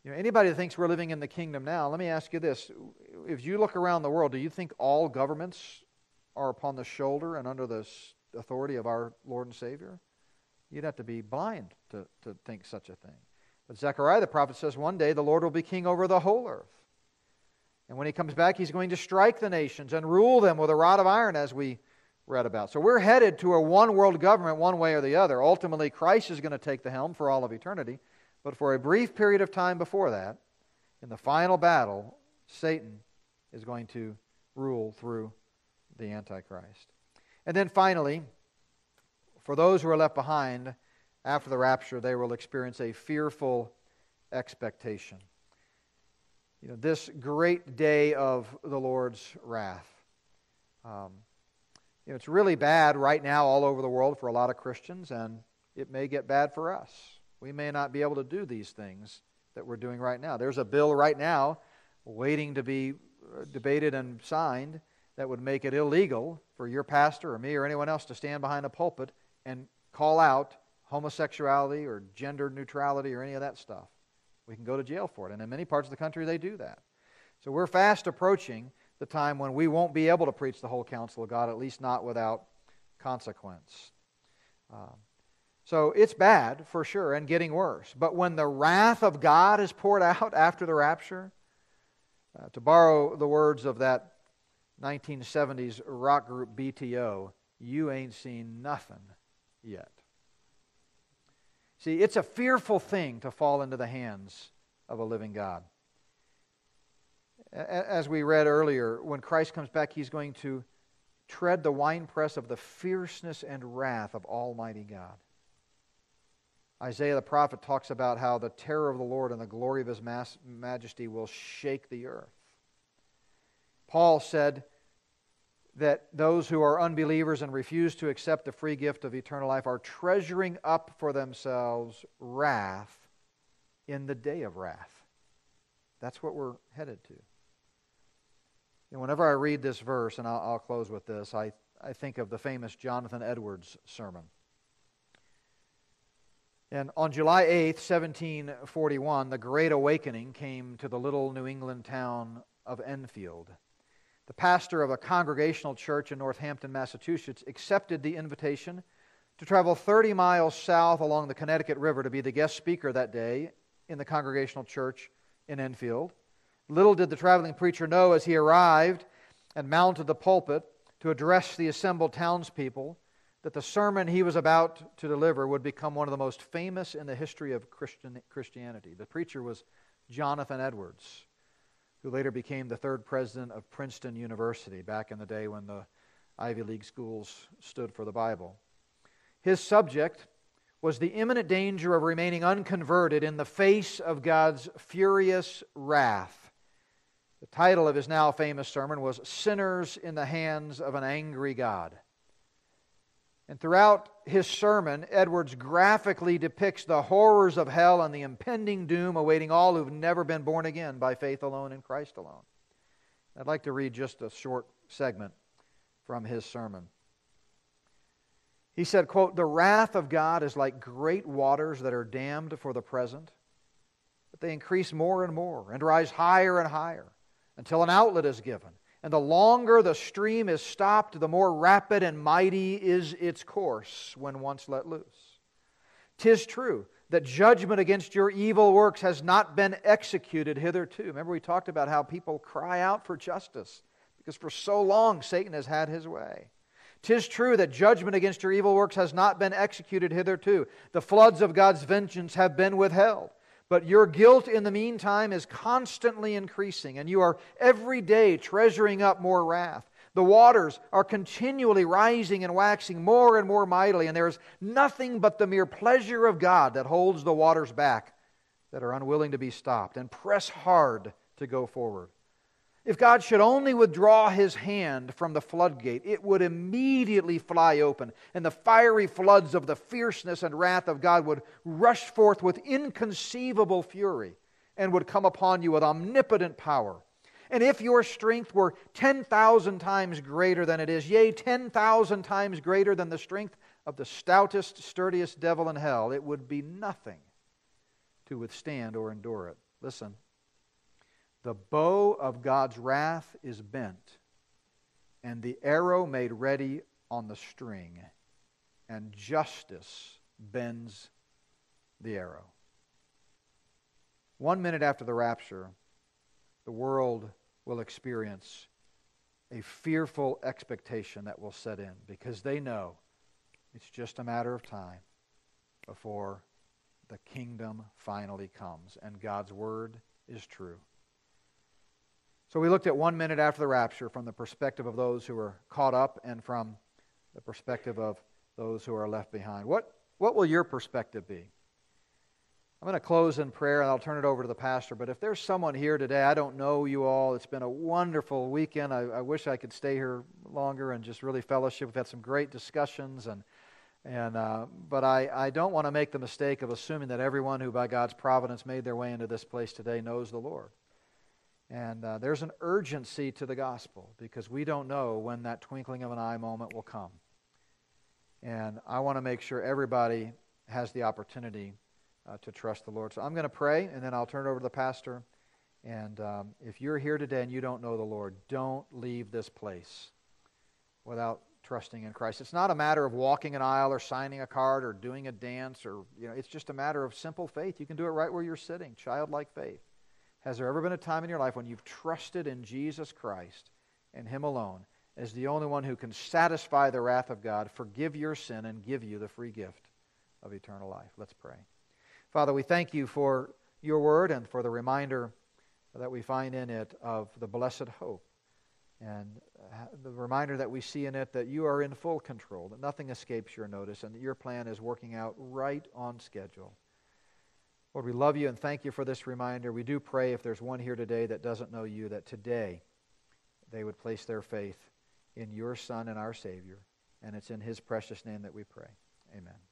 You know, anybody that thinks we're living in the kingdom now, let me ask you this. If you look around the world, do you think all governments are upon the shoulder and under the authority of our Lord and Savior? You'd have to be blind to, to think such a thing. But Zechariah the prophet says one day the Lord will be king over the whole earth. And when he comes back, he's going to strike the nations and rule them with a rod of iron, as we read about. So we're headed to a one world government, one way or the other. Ultimately, Christ is going to take the helm for all of eternity. But for a brief period of time before that, in the final battle, Satan is going to rule through the Antichrist. And then finally, for those who are left behind after the rapture, they will experience a fearful expectation. You know, this great day of the Lord's wrath. Um, you know, it's really bad right now all over the world for a lot of Christians, and it may get bad for us. We may not be able to do these things that we're doing right now. There's a bill right now waiting to be uh, debated and signed that would make it illegal for your pastor or me or anyone else to stand behind a pulpit and call out homosexuality or gender neutrality or any of that stuff. We can go to jail for it. And in many parts of the country, they do that. So we're fast approaching the time when we won't be able to preach the whole counsel of God, at least not without consequence. Um, so it's bad for sure and getting worse. But when the wrath of God is poured out after the rapture, uh, to borrow the words of that 1970s rock group BTO, you ain't seen nothing yet. See, it's a fearful thing to fall into the hands of a living God. As we read earlier, when Christ comes back, he's going to tread the winepress of the fierceness and wrath of Almighty God. Isaiah the prophet talks about how the terror of the Lord and the glory of his majesty will shake the earth. Paul said that those who are unbelievers and refuse to accept the free gift of eternal life are treasuring up for themselves wrath in the day of wrath. That's what we're headed to. And whenever I read this verse, and I'll, I'll close with this, I, I think of the famous Jonathan Edwards sermon. And on July 8th, 1741, the Great Awakening came to the little New England town of Enfield. The pastor of a congregational church in Northampton, Massachusetts, accepted the invitation to travel 30 miles south along the Connecticut River to be the guest speaker that day in the congregational church in Enfield. Little did the traveling preacher know as he arrived and mounted the pulpit to address the assembled townspeople that the sermon he was about to deliver would become one of the most famous in the history of Christian, Christianity. The preacher was Jonathan Edwards, who later became the third president of Princeton University back in the day when the Ivy League schools stood for the Bible. His subject was the imminent danger of remaining unconverted in the face of God's furious wrath. The title of his now famous sermon was Sinners in the Hands of an Angry God. And throughout his sermon, Edwards graphically depicts the horrors of hell and the impending doom awaiting all who've never been born again by faith alone in Christ alone. I'd like to read just a short segment from his sermon. He said, quote, The wrath of God is like great waters that are dammed for the present, but they increase more and more and rise higher and higher until an outlet is given. And the longer the stream is stopped, the more rapid and mighty is its course when once let loose. Tis true that judgment against your evil works has not been executed hitherto. Remember, we talked about how people cry out for justice because for so long Satan has had his way. Tis true that judgment against your evil works has not been executed hitherto. The floods of God's vengeance have been withheld. But your guilt in the meantime is constantly increasing, and you are every day treasuring up more wrath. The waters are continually rising and waxing more and more mightily, and there is nothing but the mere pleasure of God that holds the waters back that are unwilling to be stopped and press hard to go forward. If God should only withdraw his hand from the floodgate, it would immediately fly open, and the fiery floods of the fierceness and wrath of God would rush forth with inconceivable fury and would come upon you with omnipotent power. And if your strength were 10,000 times greater than it is, yea, 10,000 times greater than the strength of the stoutest, sturdiest devil in hell, it would be nothing to withstand or endure it. Listen. The bow of God's wrath is bent, and the arrow made ready on the string, and justice bends the arrow. One minute after the rapture, the world will experience a fearful expectation that will set in because they know it's just a matter of time before the kingdom finally comes and God's word is true. So we looked at one minute after the rapture from the perspective of those who are caught up and from the perspective of those who are left behind. What, what will your perspective be? I'm going to close in prayer and I'll turn it over to the pastor. But if there's someone here today, I don't know you all. It's been a wonderful weekend. I, I wish I could stay here longer and just really fellowship. We've had some great discussions and and, uh, but I, I don't want to make the mistake of assuming that everyone who, by God's providence, made their way into this place today knows the Lord. And uh, there's an urgency to the gospel because we don't know when that twinkling of an eye moment will come. And I want to make sure everybody has the opportunity uh, to trust the Lord. So I'm going to pray, and then I'll turn it over to the pastor. And um, if you're here today and you don't know the Lord, don't leave this place without trusting in Christ. It's not a matter of walking an aisle or signing a card or doing a dance or, you know, it's just a matter of simple faith. You can do it right where you're sitting, childlike faith. Has there ever been a time in your life when you've trusted in Jesus Christ and Him alone as the only one who can satisfy the wrath of God, forgive your sin, and give you the free gift of eternal life? Let's pray. Father, we thank you for your word and for the reminder that we find in it of the blessed hope and uh, the reminder that we see in it that you are in full control, that nothing escapes your notice, and that your plan is working out right on schedule. Lord, we love you and thank you for this reminder. We do pray if there's one here today that doesn't know you, that today they would place their faith in your Son and our Savior. And it's in his precious name that we pray. Amen.